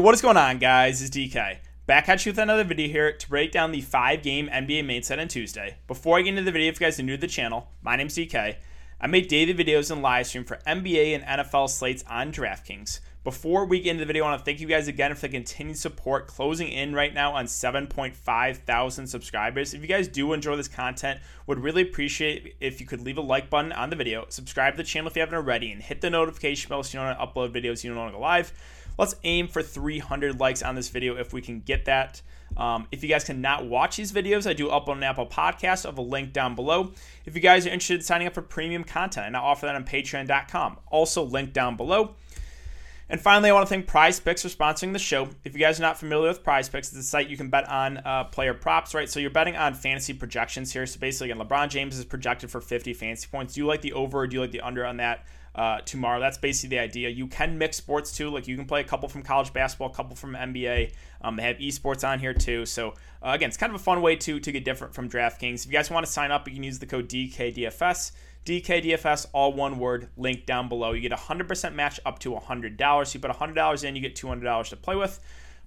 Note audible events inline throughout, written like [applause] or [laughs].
What is going on, guys? It's DK. Back at you with another video here to break down the five game NBA main set on Tuesday. Before I get into the video, if you guys are new to the channel, my name's DK. I make daily videos and live stream for NBA and NFL slates on DraftKings. Before we get into the video, I want to thank you guys again for the continued support. Closing in right now on 7.5 thousand subscribers. If you guys do enjoy this content, would really appreciate if you could leave a like button on the video, subscribe to the channel if you haven't already, and hit the notification bell so you don't upload videos you don't want to go live. Let's aim for 300 likes on this video if we can get that. Um, if you guys cannot watch these videos, I do upload an Apple Podcast. Have a link down below. If you guys are interested in signing up for premium content, I offer that on Patreon.com. Also, link down below. And finally, I want to thank Prize Picks for sponsoring the show. If you guys are not familiar with Prize Picks, it's a site you can bet on uh, player props, right? So you're betting on fantasy projections here. So basically, again, LeBron James is projected for 50 fantasy points. Do you like the over or do you like the under on that? Uh, tomorrow. That's basically the idea. You can mix sports too. Like you can play a couple from college basketball, a couple from NBA. Um, they have esports on here too. So uh, again, it's kind of a fun way to to get different from DraftKings. If you guys want to sign up, you can use the code DKDFS. DKDFS, all one word, link down below. You get a 100% match up to $100. So you put $100 in, you get $200 to play with.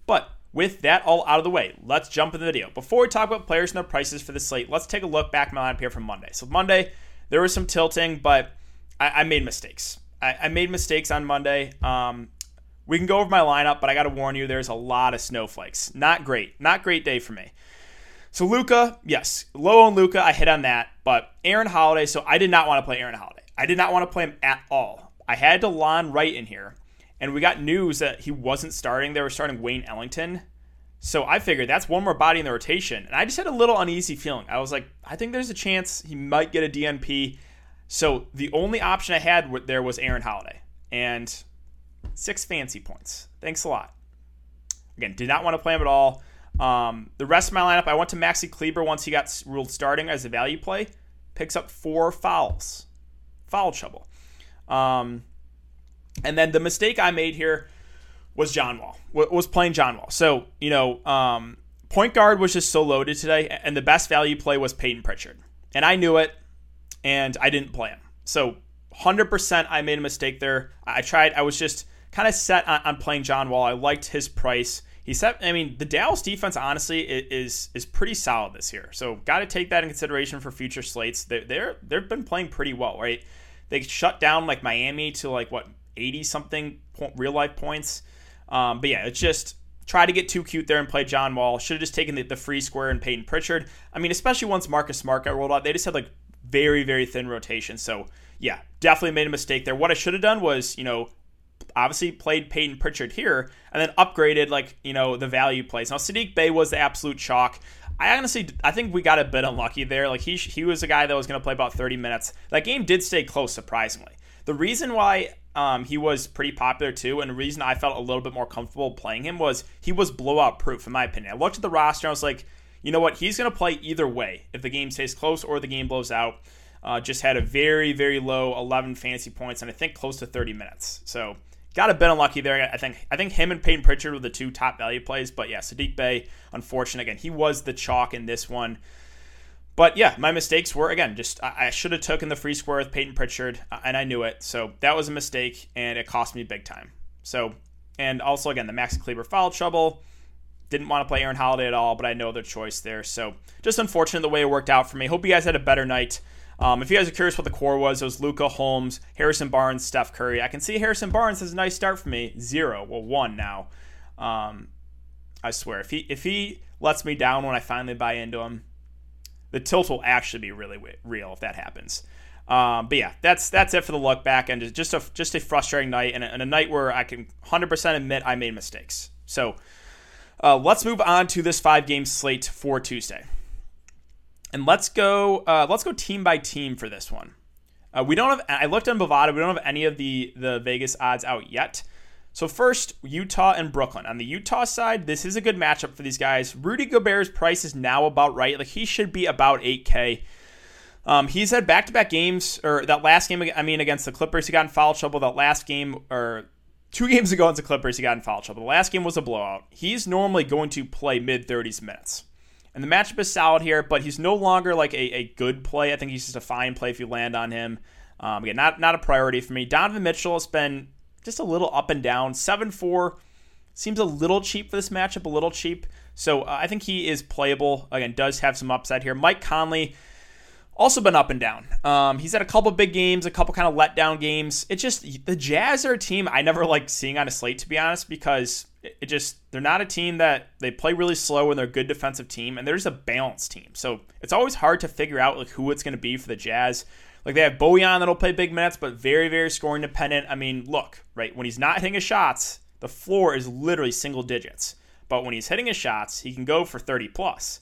But with that all out of the way, let's jump into the video. Before we talk about players and their prices for the slate, let's take a look back my lineup here from Monday. So Monday, there was some tilting, but I, I made mistakes. I, I, made mistakes on Monday. Um, we can go over my lineup, but I got to warn you, there's a lot of snowflakes. Not great. Not great day for me. So Luka, yes, low on Luka, I hit on that, but Aaron Holiday. So I did not want to play Aaron Holiday. I did not want to play him at all. I had Delon Wright in here, and we got news that he wasn't starting. They were starting Wayne Ellington. So I figured that's one more body in the rotation, and I just had a little uneasy feeling. I was like, I think there's a chance he might get a DNP. So the only option I had there was Aaron Holiday, and six fancy points. Thanks a lot. Again, did not want to play him at all. Um, the rest of my lineup, I went to Maxi Kleber once he got ruled starting as a value play. Picks up four fouls, foul trouble. Um, and then the mistake I made here was John Wall. Was playing John Wall. So you know, um, point guard was just so loaded today, and the best value play was Payton Pritchard, and I knew it, and I didn't play him. So 100% I made a mistake there. I tried. I was just kind of set on, on playing John Wall. I liked his price. He said, I mean, the Dallas defense honestly is is pretty solid this year. So got to take that in consideration for future slates. They're, they're they've been playing pretty well, right? They shut down like Miami to like what eighty something real life points. Um, but yeah, it's just try to get too cute there and play John Wall. Should have just taken the, the, free square and Payton Pritchard. I mean, especially once Marcus Smart got rolled out, they just had like very very thin rotation. So yeah, definitely made a mistake there. What I should have done was you know obviously played Payton Pritchard here and then upgraded like you know the value plays. Now Saddiq Bey was the absolute chalk. I honestly I think we got a bit unlucky there. Like he he was a guy that was going to play about 30 minutes. That game did stay close surprisingly. The reason why um, he was pretty popular too, and the reason I felt a little bit more comfortable playing him was he was blowout proof in my opinion. I looked at the roster and I was like, you know what, he's going to play either way if the game stays close or the game blows out. Uh, just had a very very low 11 fantasy points and I think close to 30 minutes. So got a bit unlucky there. I think I think him and Payton Pritchard were the two top value plays, but yeah, Saddiq Bey, unfortunate again, he was the chalk in this one. But yeah, my mistakes were again just I, I should have taken the free square with Payton Pritchard, uh, and I knew it, so that was a mistake, and it cost me big time. So, and also again the Max Kleber foul trouble. Didn't want to play Aaron Holiday at all, but I know their choice there. So just unfortunate the way it worked out for me. Hope you guys had a better night. Um, if you guys are curious what the core was, it was Luka Holmes, Harrison Barnes, Steph Curry. I can see Harrison Barnes has a nice start for me. Zero, well, one now. Um, I swear, if he if he lets me down when I finally buy into him, the tilt will actually be really real if that happens. Um, but yeah, that's that's it for the look back and just a just a frustrating night and a, and a night where I can 100% admit I made mistakes. So uh, let's move on to this five game slate for Tuesday. And let's go. Uh, let's go team by team for this one. Uh, we don't have. I looked on Bovada. We don't have any of the the Vegas odds out yet. So first, Utah and Brooklyn. On the Utah side, this is a good matchup for these guys. Rudy Gobert's price is now about right. Like he should be about 8K. Um, he's had back-to-back games, or that last game. I mean, against the Clippers, he got in foul trouble. That last game, or two games ago against the Clippers, he got in foul trouble. The last game was a blowout. He's normally going to play mid 30s minutes. And the matchup is solid here, but he's no longer like a, a good play. I think he's just a fine play if you land on him. Um, again, not not a priority for me. Donovan Mitchell has been just a little up and down. 7 4, seems a little cheap for this matchup, a little cheap. So uh, I think he is playable. Again, does have some upside here. Mike Conley also been up and down. Um, he's had a couple big games, a couple kind of letdown games. It just the Jazz are a team I never like seeing on a slate to be honest because it just they're not a team that they play really slow and they're a good defensive team and they're just a balanced team. So it's always hard to figure out like who it's going to be for the Jazz. Like they have Bojan that'll play big minutes, but very very scoring dependent. I mean, look right when he's not hitting his shots, the floor is literally single digits. But when he's hitting his shots, he can go for 30 plus.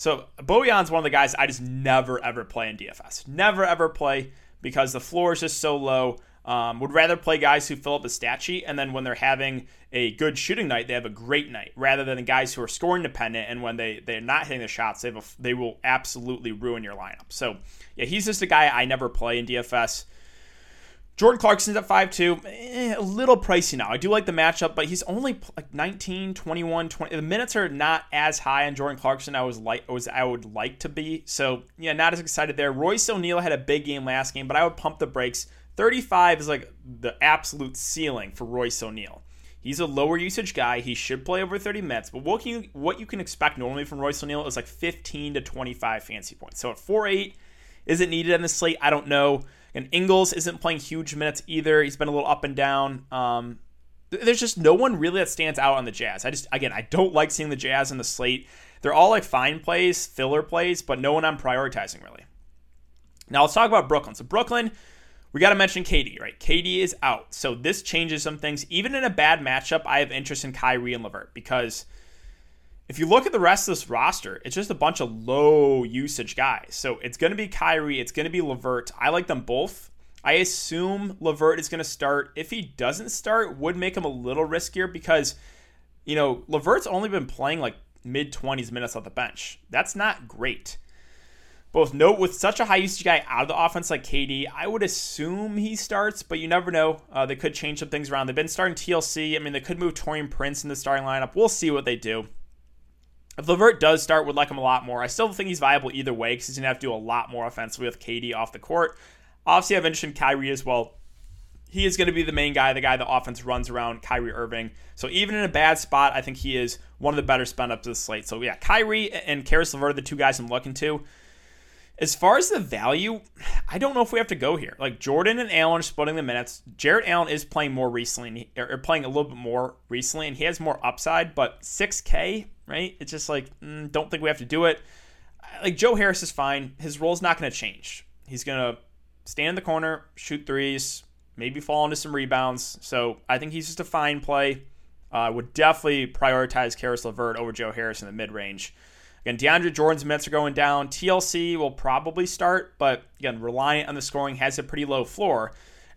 So Bojan's one of the guys I just never ever play in DFS. Never ever play because the floor is just so low. Um, would rather play guys who fill up the stat sheet, and then when they're having a good shooting night, they have a great night, rather than the guys who are scoring dependent. And when they they're not hitting the shots, they a, they will absolutely ruin your lineup. So yeah, he's just a guy I never play in DFS. Jordan Clarkson's at 5'2. Eh, a little pricey now. I do like the matchup, but he's only like 19, 21, 20. The minutes are not as high on Jordan Clarkson I was like was I would like to be. So, yeah, not as excited there. Royce O'Neale had a big game last game, but I would pump the brakes. 35 is like the absolute ceiling for Royce O'Neale. He's a lower usage guy. He should play over 30 minutes, but what can you what you can expect normally from Royce O'Neale is like 15 to 25 fancy points. So at 4'8, is it needed on the slate? I don't know. And Ingles isn't playing huge minutes either. He's been a little up and down. Um, there's just no one really that stands out on the Jazz. I just, again, I don't like seeing the Jazz in the slate. They're all like fine plays, filler plays, but no one I'm prioritizing really. Now let's talk about Brooklyn. So Brooklyn, we got to mention KD, right? KD is out. So this changes some things. Even in a bad matchup, I have interest in Kyrie and LeVert because – if you look at the rest of this roster, it's just a bunch of low usage guys. So it's going to be Kyrie, it's going to be LeVert. I like them both. I assume LeVert is going to start. If he doesn't start, would make him a little riskier because, you know, LeVert's only been playing like mid 20s minutes off the bench. That's not great. Both note with such a high usage guy out of the offense like KD, I would assume he starts, but you never know. Uh, they could change some things around. They've been starting TLC. I mean, they could move Taurean Prince in the starting lineup. We'll see what they do. If LeVert does start, would like him a lot more. I still think he's viable either way because he's going to have to do a lot more offensively with KD off the court. Obviously, I've mentioned Kyrie as well. He is going to be the main guy, the guy the offense runs around, Kyrie Irving. So even in a bad spot, I think he is one of the better spend ups of the slate. So yeah, Kyrie and Caris LeVert are the two guys I'm looking to. As far as the value, I don't know if we have to go here. Like Jordan and Allen are splitting the minutes. Jarrett Allen is playing more recently, or playing a little bit more recently, and he has more upside. But 6K, right? It's just like mm, don't think we have to do it. Like Joe Harris is fine. His role is not going to change. He's going to stand in the corner, shoot threes, maybe fall into some rebounds. So I think he's just a fine play. I uh, would definitely prioritize Caris LeVert over Joe Harris in the mid range. Again, DeAndre Jordan's minutes are going down. TLC will probably start, but again, reliant on the scoring, has a pretty low floor.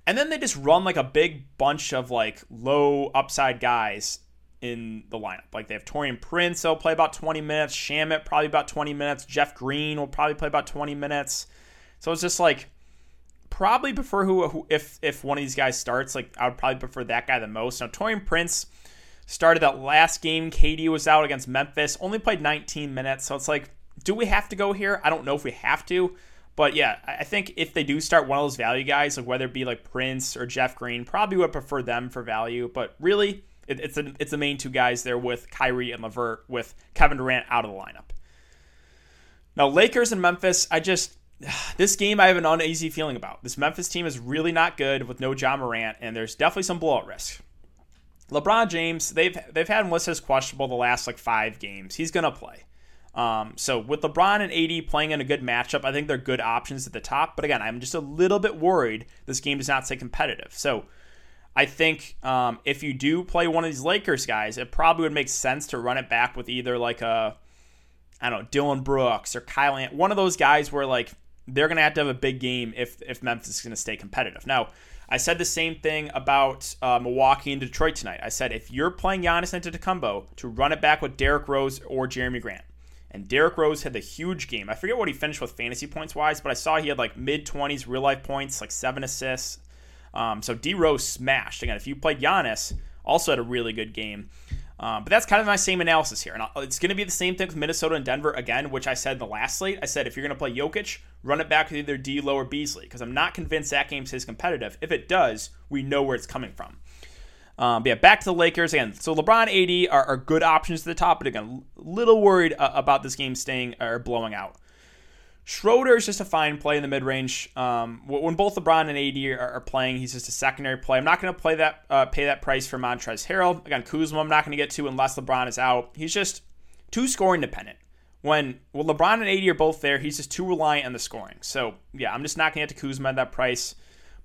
And then they just run like a big bunch of like low upside guys in the lineup. Like they have Taurean Prince, they'll play about 20 minutes. Shamet probably about 20 minutes. Jeff Green will probably play about 20 minutes. So it's just like probably prefer who, who if if one of these guys starts, like I would probably prefer that guy the most. Now Taurean Prince Started that last game. KD was out against Memphis, only played 19 minutes. So it's like, do we have to go here? I don't know if we have to. But yeah, I think if they do start one of those value guys, like whether it be like Prince or Jeff Green, probably would prefer them for value. But really, it, it's a, it's the main two guys there with Kyrie and LeVert, with Kevin Durant out of the lineup. Now Lakers and Memphis, I just [sighs] this game I have an uneasy feeling about. This Memphis team is really not good with no Ja Morant, and there's definitely some blowout risk. LeBron James, they've they've had him listed as questionable the last like five games. He's gonna play. Um, so with LeBron and AD playing in a good matchup, I think they're good options at the top. But again, I'm just a little bit worried this game does not stay competitive. So I think um, if you do play one of these Lakers guys, it probably would make sense to run it back with either like a I don't know Dillon Brooks or Kyle Ant, one of those guys where like they're gonna have to have a big game if if Memphis is gonna stay competitive. Now I said the same thing about uh, Milwaukee and Detroit tonight. I said if you're playing Giannis Antetokounmpo, to run it back with Derrick Rose or Jerami Grant. And Derrick Rose had the huge game. I forget what he finished with fantasy points wise, but I saw he had like mid 20s real life points, like seven assists. Um, so D Rose smashed. Again, if you played Giannis, also had a really good game. Um, but that's kind of my same analysis here. And it's going to be the same thing with Minnesota and Denver again, which I said in the last slate. I said if you're going to play Jokic, run it back with either D'Lo or Beasley because I'm not convinced that game stays competitive. If it does, we know where it's coming from. Um, but yeah, back to the Lakers again. So LeBron, AD are, are good options to the top, but again, a little worried uh, about this game staying or blowing out. Schroeder is just a fine play in the mid range. Um, when both LeBron and AD are, are, playing, he's just a secondary play. I'm not going to play that, uh, pay that price for Montrezl Harrell. Again, Kuzma, I'm not going to get to unless LeBron is out. He's just too scoring dependent. When well, LeBron and AD are both there, he's just too reliant on the scoring. So yeah, I'm just not going to get to Kuzma at that price.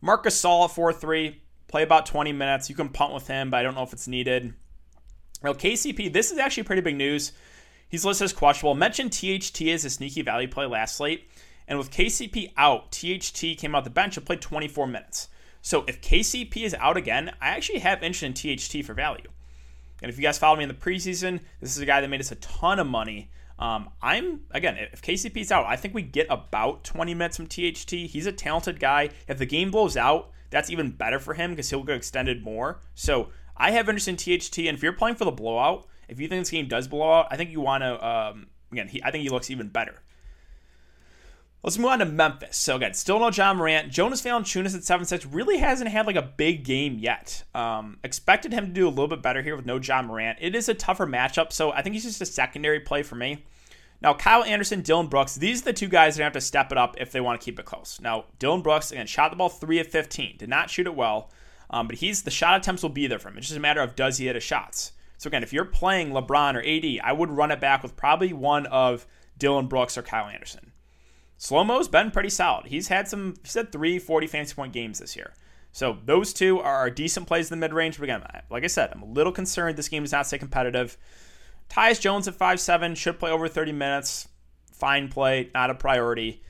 Marcus Gasol at four three, play about 20 minutes. You can punt with him, but I don't know if it's needed. Well, KCP, this is actually pretty big news. He's listed as questionable. Mentioned THT as a sneaky value play last slate. And with KCP out, THT came out the bench and played 24 minutes. So if KCP is out again, I actually have interest in THT for value. And if you guys follow me in the preseason, this is a guy that made us a ton of money. Um, I'm again, if KCP's out, I think we get about 20 minutes from THT. He's a talented guy. If the game blows out, that's even better for him because he'll get extended more. So I have interest in THT, and if you're playing for the blowout, if you think this game does blow out, I think you want to. Um, again, he, I think he looks even better. Let's move on to Memphis. So again, still no Ja Morant. Jonas Valanciunas at seven six really hasn't had like a big game yet. Um, expected him to do a little bit better here with no Ja Morant. It is a tougher matchup, so I think he's just a secondary play for me. Now, Kyle Anderson, Dillon Brooks, these are the two guys that have to step it up if they want to keep it close. Now, Dillon Brooks, again, shot the ball 3 of 15. Did not shoot it well, um, but he's the shot attempts will be there for him. It's just a matter of does he hit his shots. So again, if you're playing LeBron or AD, I would run it back with probably one of Dillon Brooks or Kyle Anderson. Slow mo's been pretty solid. He's had some, he's had three 40 fantasy point games this year. So those two are decent plays in the mid range. But again, like I said, I'm a little concerned this game does not stay competitive. Tyus Jones at five seven should play over 30 minutes. Fine play, not a priority.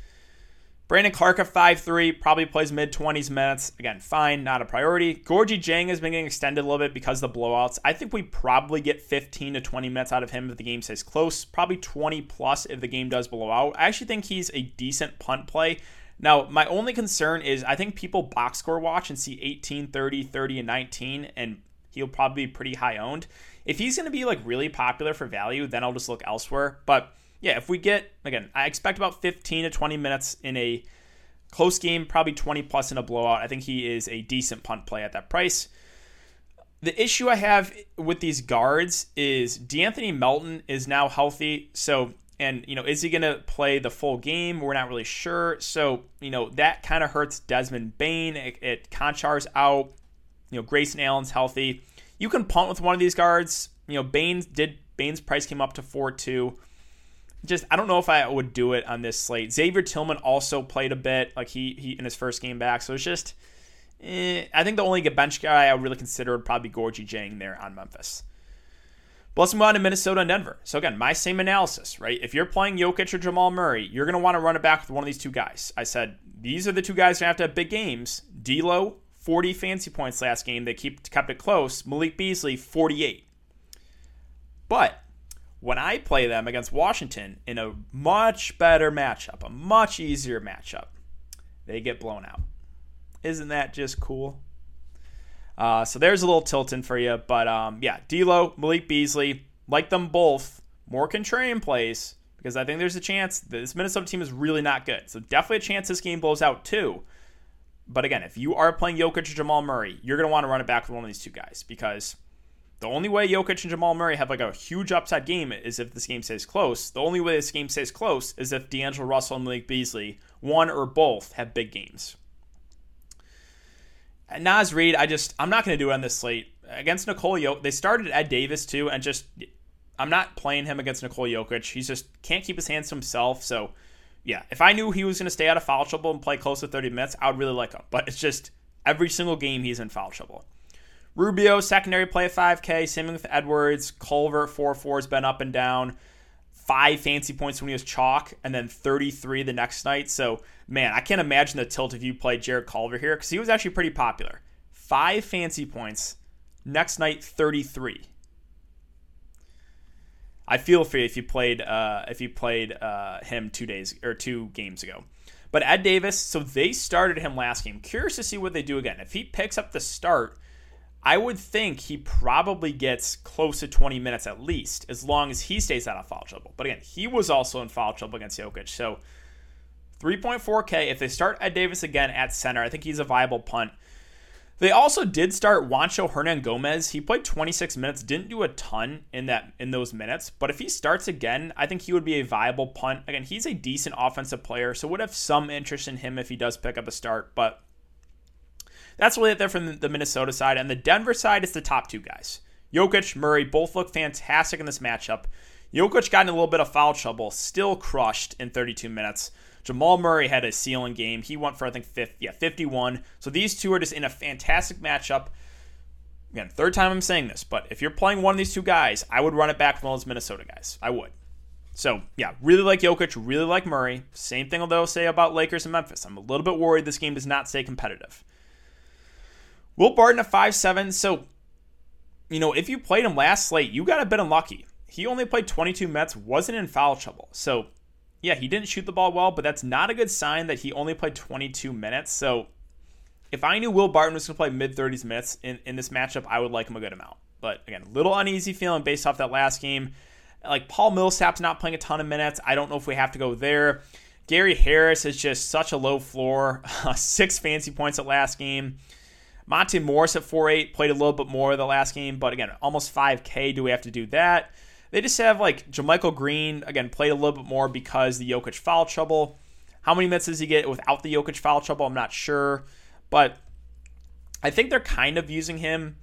Brandon Clarke at 5'3, probably plays mid 20s minutes. Again, fine, not a priority. Gorgui Dieng has been getting extended a little bit because of the blowouts. I think we probably get 15 to 20 minutes out of him if the game stays close. Probably 20 plus if the game does blow out. I actually think he's a decent punt play. Now, my only concern is I think people box score watch and see 18, 30, 30, and 19, and he'll probably be pretty high owned. If he's going to be like really popular for value, then I'll just look elsewhere. But yeah, if we get again, I expect about 15 to 20 minutes in a close game, probably 20 plus in a blowout. I think he is a decent punt play at that price. The issue I have with these guards is De'Anthony Melton is now healthy, so and you know is he going to play the full game? We're not really sure. So you know that kind of hurts Desmond Bane. It, it Konchar's out. You know Grayson Allen's healthy. You can punt with one of these guards. You know Bane's did Bane's price came up to four two just I don't know if I would do it on this slate. Xavier Tillman also played a bit, like he he in his first game back. So it's just, eh, I think the only bench guy I would really consider would probably be Gorgui Dieng there on Memphis. But let's move on to Minnesota and Denver. So again, my same analysis, right? If you're playing Jokic or Jamal Murray, you're to want to run it back with one of these two guys. I said these are the two guys that have to have big games. D'Lo, 40 fancy points last game. They keep kept it close. Malik Beasley, 48. But when I play them against Washington in a much better matchup, a much easier matchup, they get blown out. Isn't that just cool? Uh, so there's a little tilting for you. But um, yeah, D'Lo, Malik Beasley, like them both, more contrarian plays because I think there's a chance this Minnesota team is really not good. So definitely a chance this game blows out too. But again, if you are playing Jokic or Jamal Murray, you're going to want to run it back with one of these two guys because – the only way Jokic and Jamal Murray have like a huge upside game is if this game stays close. The only way this game stays close is if D'Angelo Russell and Malik Beasley, one or both, have big games. And Naz Reid, I just I'm not going to do it on this slate against Nikola Jokic. They started Ed Davis too, and just I'm not playing him against Nikola Jokic. He's just can't keep his hands to himself. So yeah, if I knew he was going to stay out of foul trouble and play close to 30 minutes, I would really like him. But it's just every single game he's in foul trouble. Rubio, secondary play at 5K. Same with Edwards. Culver, 4 4 has been up and down. Five fancy points when he was chalk, and then 33 the next night. So, man, I can't imagine the tilt if you played Jarrett Culver here because he was actually pretty popular. Five fancy points. Next night, 33. I feel for you if you played uh, if you played uh, him two days or two games ago. But Ed Davis, so they started him last game. Curious to see what they do again. If he picks up the start, I would think he probably gets close to 20 minutes at least, as long as he stays out of foul trouble. But again, he was also in foul trouble against Jokic. So 3.4K, if they start Ed Davis again at center, I think he's a viable punt. They also did start Juancho Hernangomez. He played 26 minutes, didn't do a ton in that in those minutes, but if he starts again, I think he would be a viable punt. Again, he's a decent offensive player, so would have some interest in him if he does pick up a start, but that's really it there from the Minnesota side. And the Denver side is the top two guys. Jokic, Murray both look fantastic in this matchup. Jokic got in a little bit of foul trouble, still crushed in 32 minutes. Jamal Murray had a ceiling game. He went for I think 50, yeah, 51. So these two are just in a fantastic matchup. Again, third time I'm saying this, but if you're playing one of these two guys, I would run it back from those Minnesota guys. I would. So yeah, really like Jokic, really like Murray. Same thing they'll say about Lakers and Memphis. I'm a little bit worried this game does not stay competitive. Will Barton a five seven. So, you know, if you played him last slate, you got a bit unlucky. He only played 22 Mets, wasn't in foul trouble. So, yeah, he didn't shoot the ball well, but that's not a good sign that he only played 22 minutes. So, if I knew Will Barton was going to play mid 30s minutes in, in this matchup, I would like him a good amount. But again, a little uneasy feeling based off that last game. Like Paul Millsap's not playing a ton of minutes. I don't know if we have to go there. Gary Harris is just such a low floor. [laughs] Six fancy points at last game. Monte Morris at 4.8 played a little bit more the last game, but again, almost 5K. Do we have to do that? They just have like JaMychal Green, again, played a little bit more because the Jokic foul trouble. How many minutes does he get without the Jokic foul trouble? I'm not sure. But I think they're kind of using him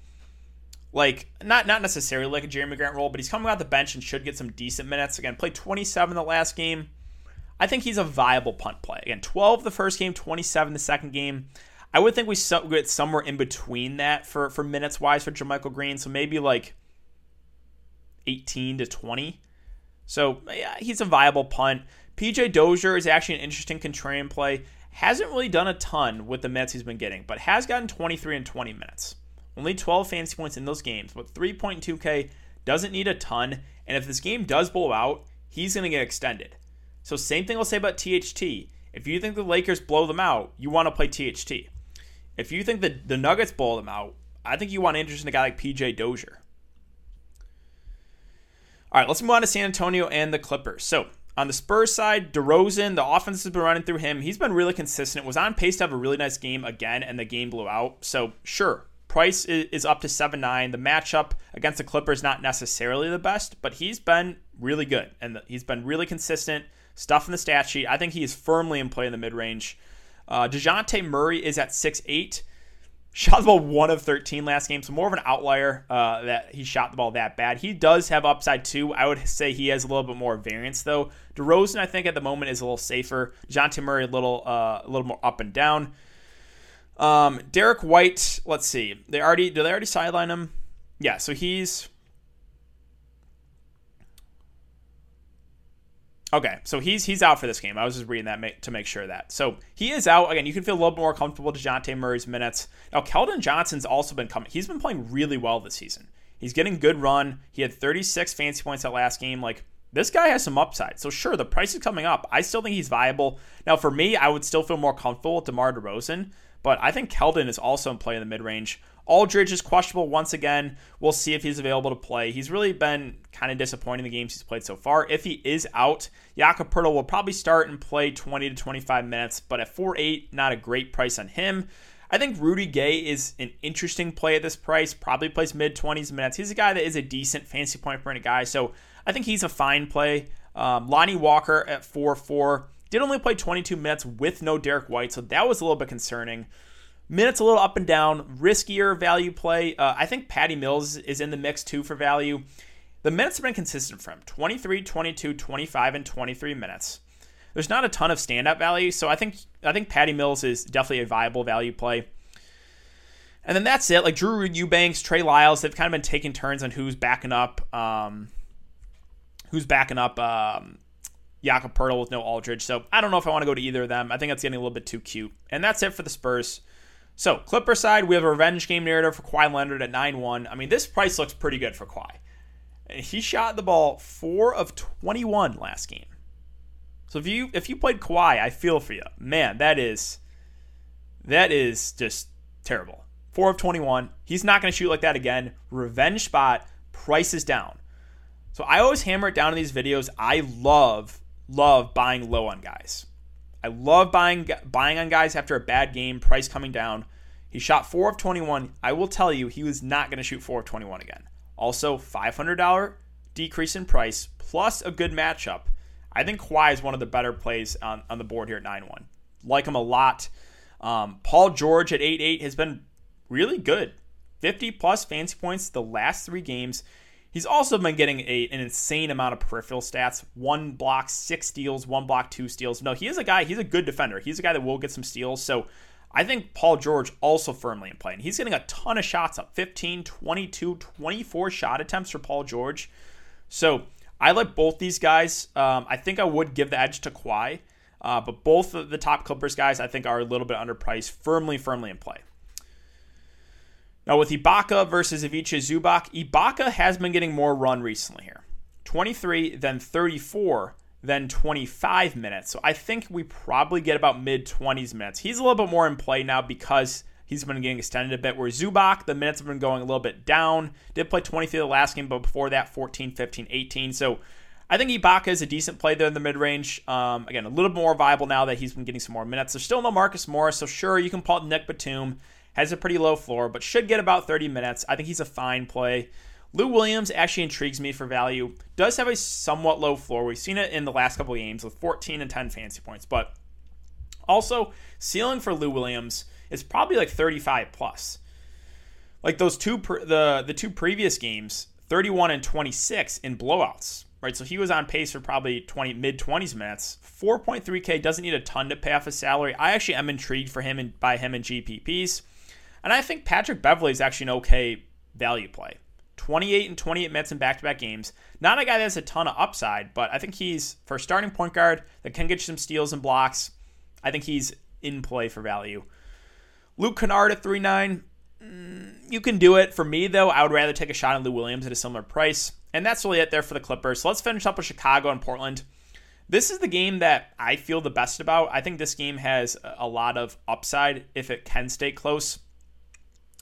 like not not necessarily like a Jerami Grant role, but he's coming off the bench and should get some decent minutes. Again, played 27 the last game. I think he's a viable punt play. Again, 12 the first game, 27 the second game. I would think we get somewhere in between that for for minutes wise for JaMychal Green. So maybe like 18 to 20. So yeah, he's a viable punt. PJ Dozier is actually an interesting contrarian play. Hasn't really done a ton with the minutes he's been getting, but has gotten 23 and 20 minutes. Only 12 fantasy points in those games, but 3.2K doesn't need a ton. And if this game does blow out, he's going to get extended. So same thing I'll say about THT. If you think the Lakers blow them out, you want to play THT. If you think that the Nuggets blow them out, I think you want interest in a guy like PJ Dozier. All right, let's move on to San Antonio and the Clippers. So on the Spurs side, DeRozan, the offense has been running through him. He's been really consistent. Was on pace to have a really nice game again, and the game blew out. So sure, price is up to seven nine. The matchup against the Clippers not necessarily the best, but he's been really good and he's been really consistent. Stuff in the stat sheet. I think he is firmly in play in the mid range. Uh, Dejounte Murray is at six eight. Shot the ball one of 13 last game, so more of an outlier uh, that he shot the ball that bad. He does have upside too. I would say he has a little bit more variance though. DeRozan, I think at the moment is a little safer. Dejounte Murray a little uh, a little more up and down. Um, Derrick White, let's see. They already did they already sideline him? Yeah, so he's Okay, so he's he's out for this game. I was just reading that to make sure that. So he is out again. You can feel a little more comfortable to Dejounte Murray's minutes. Now Keldon Johnson's also been coming. He's been playing really well this season. He's getting good run. He had 36 fancy points that last game. Like this guy has some upside. So sure, the price is coming up. I still think he's viable. Now for me, I would still feel more comfortable with DeMar DeRozan, but I think Keldon is also in play in the mid range. Aldridge is questionable once again. We'll see if he's available to play. He's really been kind of disappointing the games he's played so far. If he is out, Jakob Poeltl will probably start and play 20 to 25 minutes, but at 4-8, not a great price on him. I think Rudy Gay is an interesting play at this price. Probably plays mid 20s minutes. He's a guy that is a decent fancy point per minute guy, so I think he's a fine play. Um, Lonnie Walker at 4 4 did only play 22 minutes with no Derrick White, so that was a little bit concerning. Minutes a little up and down, riskier value play. Uh, I think Patty Mills is in the mix too for value. The minutes have been consistent for him 23, 22, 25, and 23 minutes. There's not a ton of standout value, so I think I think Patty Mills is definitely a viable value play. And then that's it. Like Drew Eubanks, Trey Lyles, they've kind of been taking turns on who's backing up, um, who's backing up um, Jakob Poeltl with no Aldridge. So I don't know if I want to go to either of them. I think that's getting a little bit too cute. And that's it for the Spurs. So, Clipper side, we have a revenge game narrative for Kawhi Leonard at 9 1. I mean, this price looks pretty good for Kawhi. He shot the ball 4 of 21 last game. So if you if you played Kawhi, I feel for you. Man, that is that is just terrible. 4 of 21. He's not going to shoot like that again. Revenge spot, price is down. So I always hammer it down in these videos. I love love buying low on guys. I love buying buying on guys after a bad game, price coming down. He shot 4 of 21. I will tell you, he was not going to shoot 4 of 21 again. Also, $500 decrease in price plus a good matchup. I think Kawhi is one of the better plays on, on the board here at 9 1. Like him a lot. Um, Paul George at 8 8 has been really good. 50 plus fancy points the last three games. He's also been getting a, an insane amount of peripheral stats one block, six steals, one block, two steals. No, he is a guy, he's a good defender. He's a guy that will get some steals. So I think Paul George also firmly in play. And he's getting a ton of shots up 15, 22, 24 shot attempts for Paul George. So I like both these guys. Um, I think I would give the edge to Kawhi. Uh, but both of the top Clippers guys, I think, are a little bit underpriced, firmly, firmly in play. Now, with Ibaka versus Ivica Zubac, Ibaka has been getting more run recently here 23, then 34, then 25 minutes. So I think we probably get about mid 20s minutes. He's a little bit more in play now because he's been getting extended a bit. Where Zubac, the minutes have been going a little bit down. Did play 23 the last game, but before that, 14, 15, 18. So I think Ibaka is a decent play there in the mid range. Um, again, a little bit more viable now that he's been getting some more minutes. There's still no Marcus Morris, so sure, you can pull up Nick Batum. Has a pretty low floor, but should get about 30 minutes. I think he's a fine play. Lou Williams actually intrigues me for value. Does have a somewhat low floor. We've seen it in the last couple games with 14 and 10 fancy points, but also ceiling for Lou Williams is probably like 35 plus. Like those two the the two previous games, 31 and 26 in blowouts right? So he was on pace for probably 20 mid 20s minutes. 4.3k doesn't need a ton to pay off his salary. I actually am intrigued for him and by him in GPPs. And I think Patrick Beverley is actually an okay value play. 28 and 28 minutes in back-to-back games. Not a guy that has a ton of upside, but I think he's for a starting point guard that can get you some steals and blocks. I think he's in play for value. Luke Kennard at 3.9. Mm, you can do it. For me, though, I would rather take a shot on Lou Williams at a similar price. And that's really it there for the Clippers. So let's finish up with Chicago and Portland. This is the game that I feel the best about. I think this game has a lot of upside if it can stay close.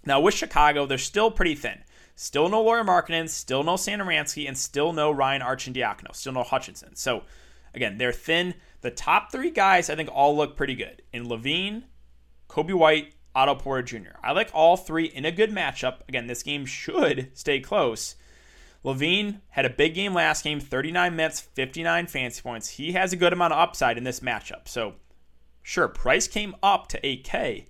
Now, with Chicago, they're still pretty thin. Still no Lauri Markkanen, still no Satoransky, and still no Ryan Arcidiacono, still no Hutchison. So, again, they're thin. The top three guys, I think, all look pretty good. In LaVine, Coby White, Otto Porter Jr. I like all three in a good matchup. Again, this game should stay close. LaVine had a big game last game, 39 minutes, 59 fancy points. He has a good amount of upside in this matchup. So, sure, price came up to 8K.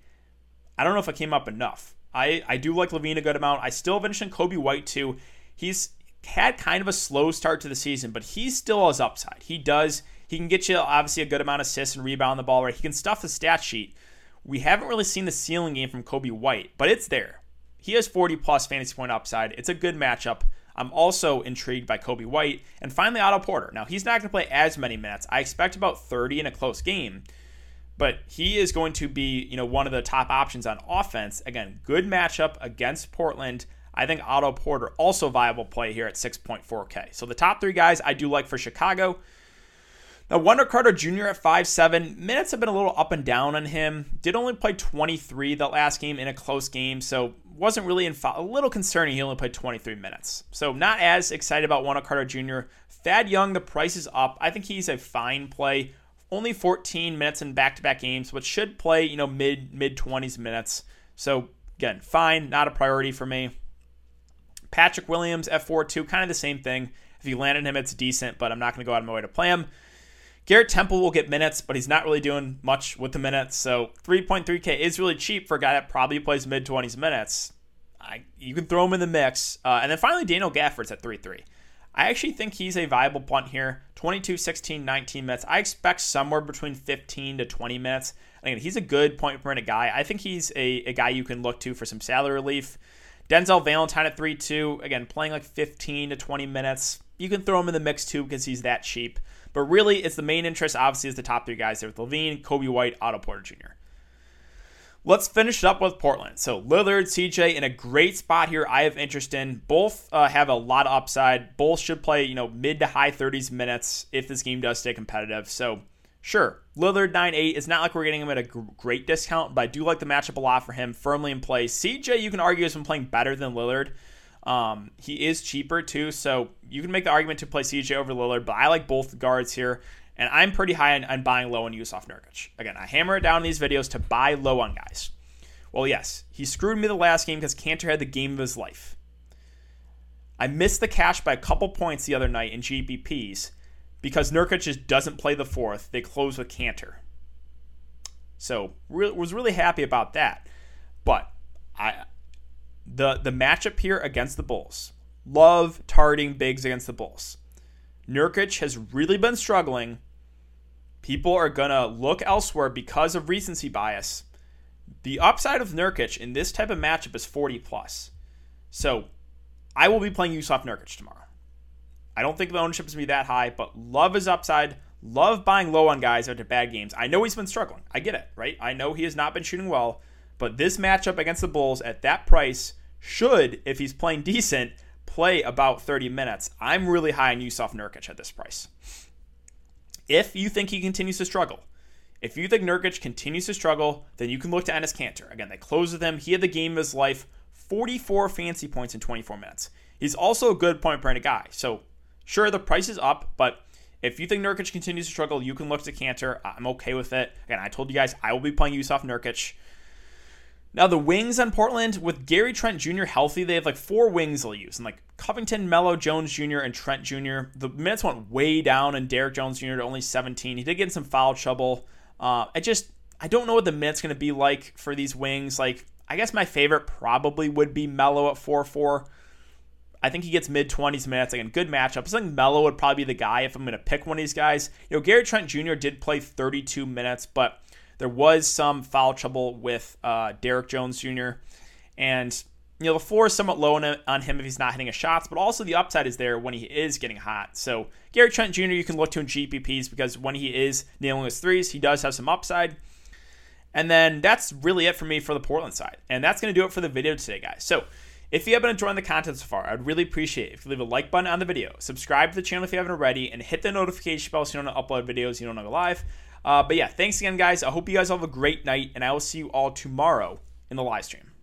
I don't know if it came up enough. I, I do like LaVine a good amount. I still mentioned Coby White too. He's had kind of a slow start to the season, but he still has upside. He does. He can get you obviously a good amount of assists and rebound the ball. Right, he can stuff the stat sheet. We haven't really seen the ceiling game from Coby White, but it's there. He has 40 plus fantasy point upside. It's a good matchup. I'm also intrigued by Coby White. And finally, Otto Porter. Now, he's not going to play as many minutes. I expect about 30 in a close game, but he is going to be, you know, one of the top options on offense. Again, good matchup against Portland. I think Otto Porter also viable play here at 6.4K. So the top three guys I do like for Chicago. Now, Wendell Carter Jr. at five seven Minutes have been a little up and down on him. Did only play 23 the last game in a close game, so wasn't really in a little concerning. He only played 23 minutes, so not as excited about Wendell Carter Jr. Thad Young, the price is up. I think he's a fine play. Only 14 minutes in back-to-back games, but should play you know mid mid 20s minutes. So again, fine, not a priority for me. Patrick Williams at 4-2, kind of the same thing. If you landed him, it's decent, but I'm not going to go out of my way to play him. Garrett Temple will get minutes, but he's not really doing much with the minutes. So 3.3K is really cheap for a guy that probably plays mid 20s minutes. I, you can throw him in the mix. Uh, and then finally, Daniel Gafford's at 3 3. I actually think he's a viable punt here. 22, 16, 19 minutes. I expect somewhere between 15 to 20 minutes. Again, he's a good point per minute guy. I think he's a, a guy you can look to for some salary relief. Denzel Valentine at 3 2. Again, playing like 15 to 20 minutes. You can throw him in the mix too because he's that cheap. But really, it's the main interest, obviously, is the top three guys there with LaVine, Coby White, Otto Porter Jr. Let's finish it up with Portland. So Lillard, CJ in a great spot here. I have interest in. Both uh, have a lot of upside. Both should play, you know, mid to high 30s minutes if this game does stay competitive. So sure, Lillard 9-8. It's not like we're getting him at a great discount, but I do like the matchup a lot for him. Firmly in play. CJ, you can argue, has been playing better than Lillard. Um, he is cheaper too, so you can make the argument to play CJ over Lillard, but I like both guards here, and I'm pretty high on, on buying low on Jusuf Nurkic. Again, I hammer it down in these videos to buy low on guys. Well, yes, he screwed me the last game because Kanter had the game of his life. I missed the cash by a couple points the other night in GPPs because Nurkic just doesn't play the fourth. They close with Kanter. So re- was really happy about that. But I the the matchup here against the Bulls. Love targeting bigs against the Bulls. Nurkic has really been struggling. People are gonna look elsewhere because of recency bias. The upside of Nurkic in this type of matchup is 40 plus. So I will be playing Jusuf Nurkic tomorrow. I don't think the ownership is going to be that high, but love his upside. Love buying low on guys after bad games. I know he's been struggling. I get it, right? I know he has not been shooting well, but this matchup against the Bulls at that price should, if he's playing [laughs] decent, play about 30 minutes. I'm really high on Jusuf Nurkic at this price. If you think he continues to struggle, if you think Nurkic continues to struggle, then you can look to Enes Kanter. Again, they close with him. He had the game of his life, 44 fancy points in 24 minutes. He's also a good point per minute guy. So Sure, the price is up, but if you think Nurkic continues to struggle, you can look to Kanter. I'm okay with it. Again, I told you guys I will be playing Jusuf Nurkic. Now the wings on Portland with Gary Trent Jr. healthy, they have like four wings they'll use, and like Covington, Melo, Jones Jr., and Trent Jr. The minutes went way down, and Derrick Jones Jr. to only 17. He did get in some foul trouble. Uh, I just I don't know what the minutes going to be like for these wings. Like I guess my favorite probably would be Melo at four four. I think he gets mid 20s minutes. Again, good matchup. I think Melo would probably be the guy if I'm going to pick one of these guys. You know, Gary Trent Jr. did play 32 minutes, but there was some foul trouble with uh, Derrick Jones Jr. And, you know, the floor is somewhat low on, him if he's not hitting his shots, but also the upside is there when he is getting hot. So, Gary Trent Jr., you can look to in GPPs because when he is nailing his threes, he does have some upside. And then that's really it for me for the Portland side. And that's going to do it for the video today, guys. So, if you have been enjoying the content so far, I'd really appreciate it if you leave a like button on the video, subscribe to the channel if you haven't already, and hit the notification bell so you don't upload videos you don't know live. Uh, but yeah, thanks again, guys. I hope you guys have a great night, and I will see you all tomorrow in the live stream.